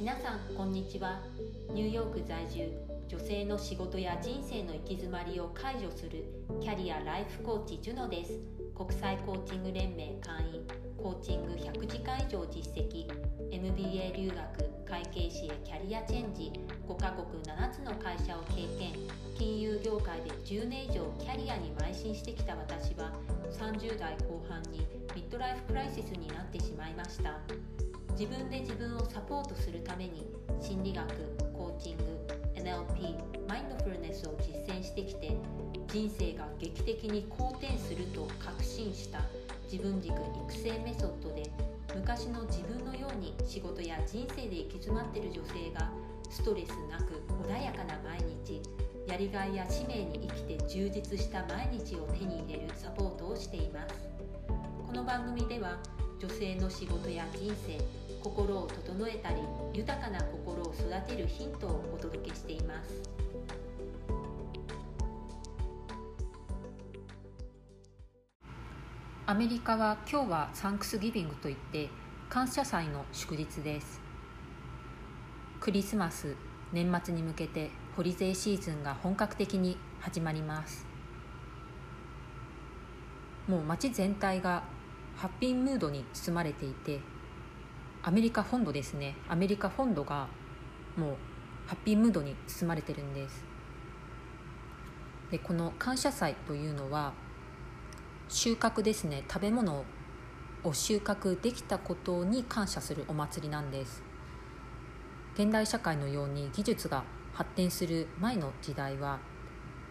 皆さんこんにちは。ニューヨーク在住女性の仕事や人生の行き詰まりを解除するキャリアライフコーチジュノです。国際コーチング連盟会員コーチング100時間以上実績 MBA 留学会計士へキャリアチェンジ5カ国7つの会社を経験金融業界で10年以上キャリアに邁進してきた私は30代後半にミッドライフクライシスになってしまいました。自分で自分をサポートするために心理学コーチング NLP マインドフルネスを実践してきて人生が劇的に好転すると確信した。自分軸育成メソッドで昔の自分のように仕事や人生で行き詰まっている女性がストレスなく穏やかな毎日やりがいや使命に生きて充実した毎日を手に入れるサポートをしています。この番組では女性の仕事や人生心を整えたり豊かな心を育てるヒントをお届けしています。アメリカは今日はサンクスギビングといって感謝祭の祝日です。クリスマス年末に向けてホリゼーシーズンが本格的に始まります。もう街全体がハッピームードに包まれていてアメリカ本土ですね。アメリカ本土がもうハッピームードに包まれてるんです。でこの感謝祭というのは収穫ですね。食べ物を収穫できたことに感謝するお祭りなんです。現代社会のように技術が発展する前の時代は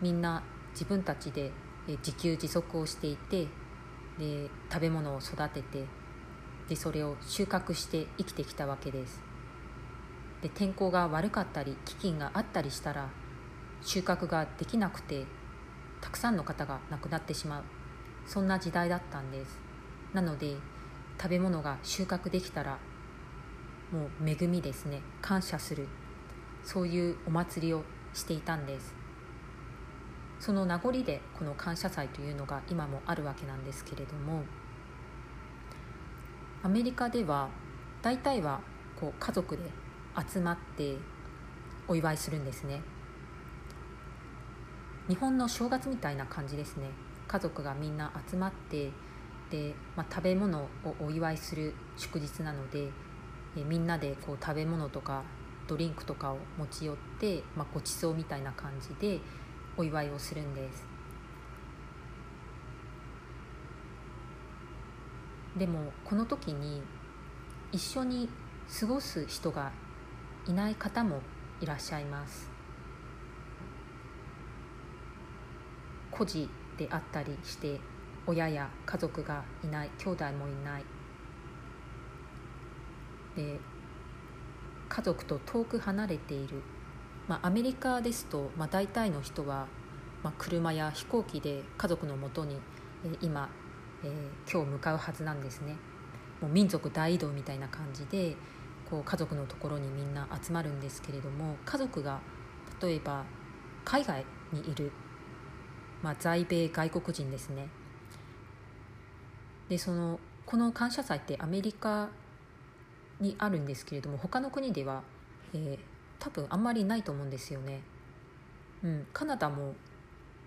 みんな自分たちで自給自足をしていてで食べ物を育ててでそれを収穫して生きてきたわけです。で天候が悪かったり飢饉があったりしたら収穫ができなくてたくさんの方が亡くなってしまう。そんな時代だったんです。なので食べ物が収穫できたらもう恵みですね。感謝する。そういうお祭りをしていたんです。その名残でこの感謝祭というのが今もあるわけなんですけれどもアメリカでは大体はこう家族で集まってお祝いするんですね。日本の正月みたいな感じですね。家族がみんな集まってで、まあ、食べ物をお祝いする祝日なのでえみんなでこう食べ物とかドリンクとかを持ち寄って、まあ、ごちそうみたいな感じでお祝いをするんです。でもこの時に一緒に過ごす人がいない方もいらっしゃいます。孤児であったりして親や家族がいない兄弟もいない。で家族と遠く離れている、まあ、アメリカですと、まあ、大体の人は、まあ、車や飛行機で家族のもとに、えー、今えー、今日向かうはずなんですね。もう民族大移動みたいな感じでこう家族のところにみんな集まるんですけれども家族が例えば海外にいる、まあ、在米外国人ですね。でそのこの感謝祭ってアメリカにあるんですけれども他の国では、えー、多分あんまりないと思うんですよね。うん、カナダも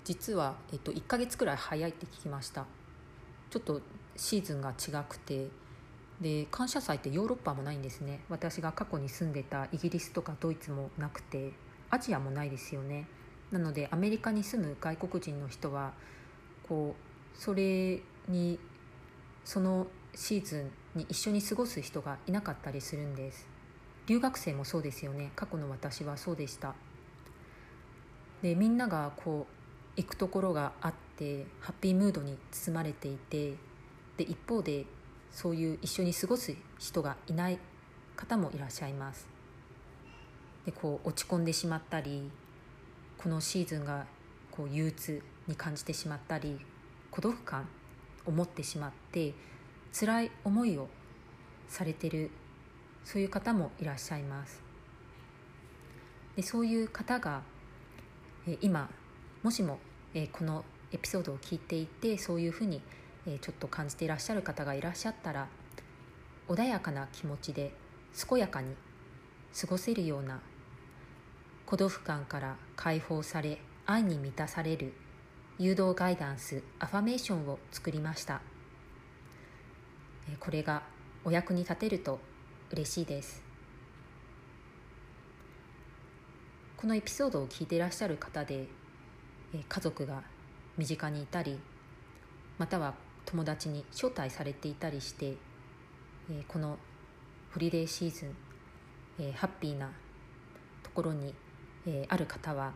実は、えっと、1ヶ月くらい早いって聞きました。ちょっとシーズンが違くてで感謝祭ってヨーロッパもないんですね。私が過去に住んでたイギリスとかドイツもなくてアジアもないですよね。なのでアメリカに住む外国人の人はこうそれにそのシーズンに一緒に過ごす人がいなかったりするんです。留学生もそうですよね。過去の私はそうでした。でみんながこう行くところがあってハッピームードに包まれていてで一方でそういう一緒に過ごす人がいない方もいらっしゃいます。でこう落ち込んでしまったりこのシーズンがこう憂鬱に感じてしまったり孤独感を持ってしまって辛い思いをされてるそういう方もいらっしゃいます。でそういう方が今もしも、え、このエピソードを聞いていてそういうふうに、え、ちょっと感じていらっしゃる方がいらっしゃったら穏やかな気持ちで健やかに過ごせるような孤独感から解放され愛に満たされる誘導ガイダンスアファメーションを作りました。これがお役に立てると嬉しいです。このエピソードを聞いていらっしゃる方で家族が身近にいたりまたは友達に招待されていたりしてこのホリデーシーズンハッピーなところにある方は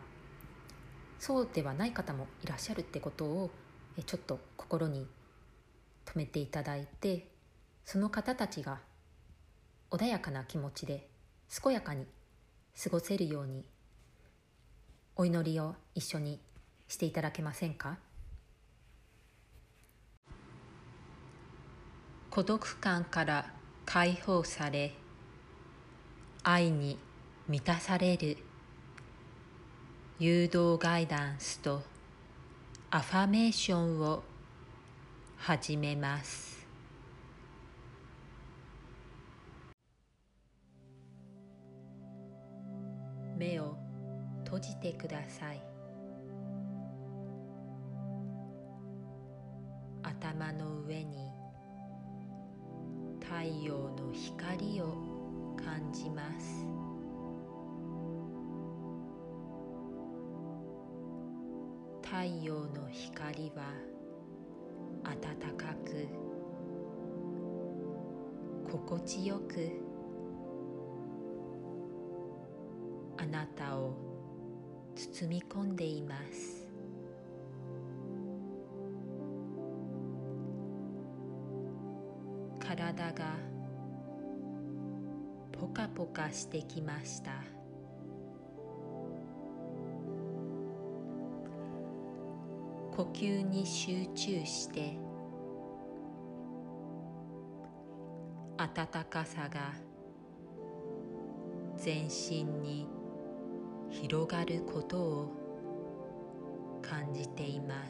そうではない方もいらっしゃるってことをちょっと心に留めていただいてその方たちが穏やかな気持ちで健やかに過ごせるようにお祈りを一緒にしていただけませんか？孤独感から解放され愛に満たされる。誘導ガイダンスとアファメーションを始めます。目を閉じてください。陽の光を感じます。太陽の光は暖かく心地よくあなたを包み込んでいます。体がポカポカしてきました。呼吸に集中して暖かさが全身に広がることを感じています。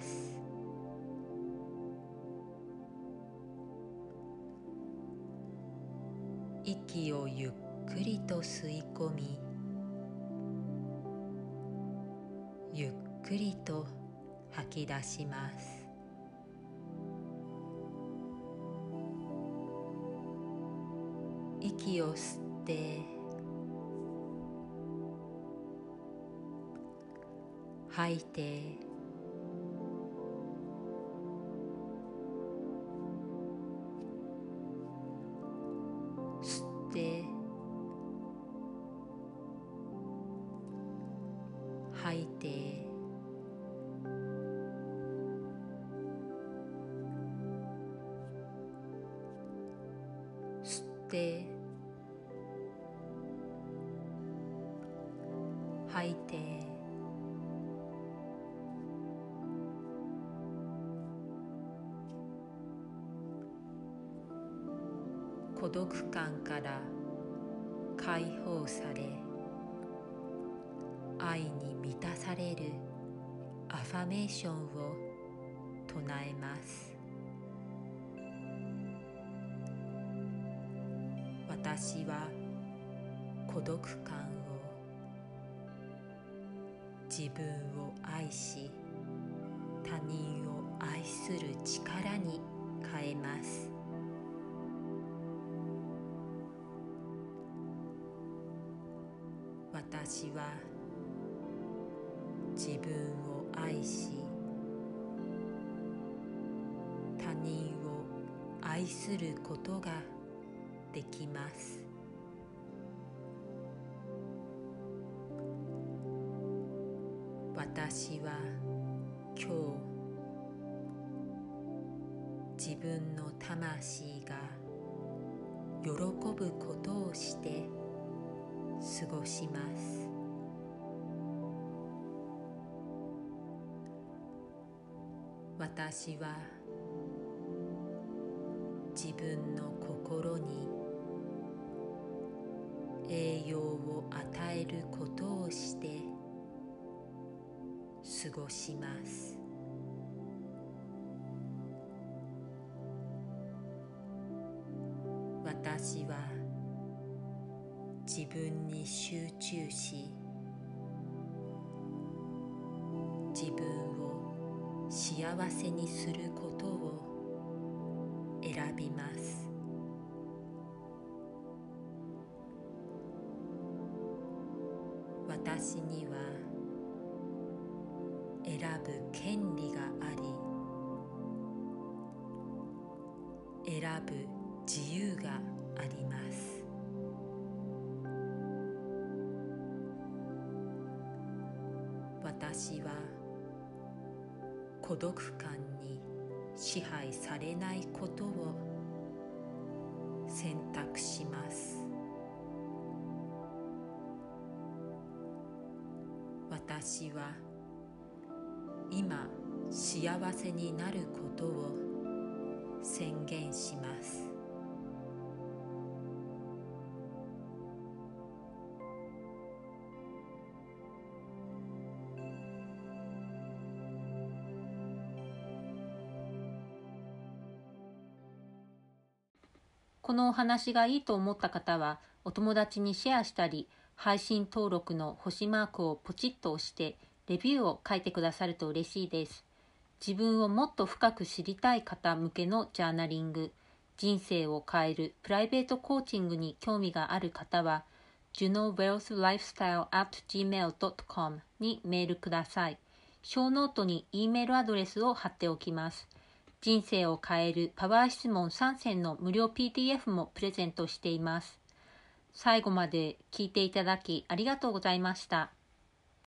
息をゆっくりと吸い込みゆっくりと吐き出します。息を吸って吐いてって吐いて孤独感から解放され愛に満たされるアファメーションを唱えます。私は孤独感を自分を愛し他人を愛する力に変えます。私は自分を愛し他人を愛することができます。私は今日自分の魂が喜ぶことをして過ごします。私は自分の心に栄養を与えることをして過ごします。私は自分に集中し自分を幸せにすることを選びます。私には選ぶ権利があり選ぶ自由があります。私は孤独感に支配されないことを選択します。私は今幸せになることを宣言します。このお話がいいと思った方はお友達にシェアしたり配信登録の星マークをポチッと押してレビューを書いてくださると嬉しいです。自分をもっと深く知りたい方向けのジャーナリング、人生を変えるプライベートコーチングに興味がある方は、junowealthlifestyle.gmail.com にメールください。ショーノートに E メールアドレスを貼っておきます。人生を変えるパワー質問3選の無料 PDF もプレゼントしています。最後まで聞いていただきありがとうございました。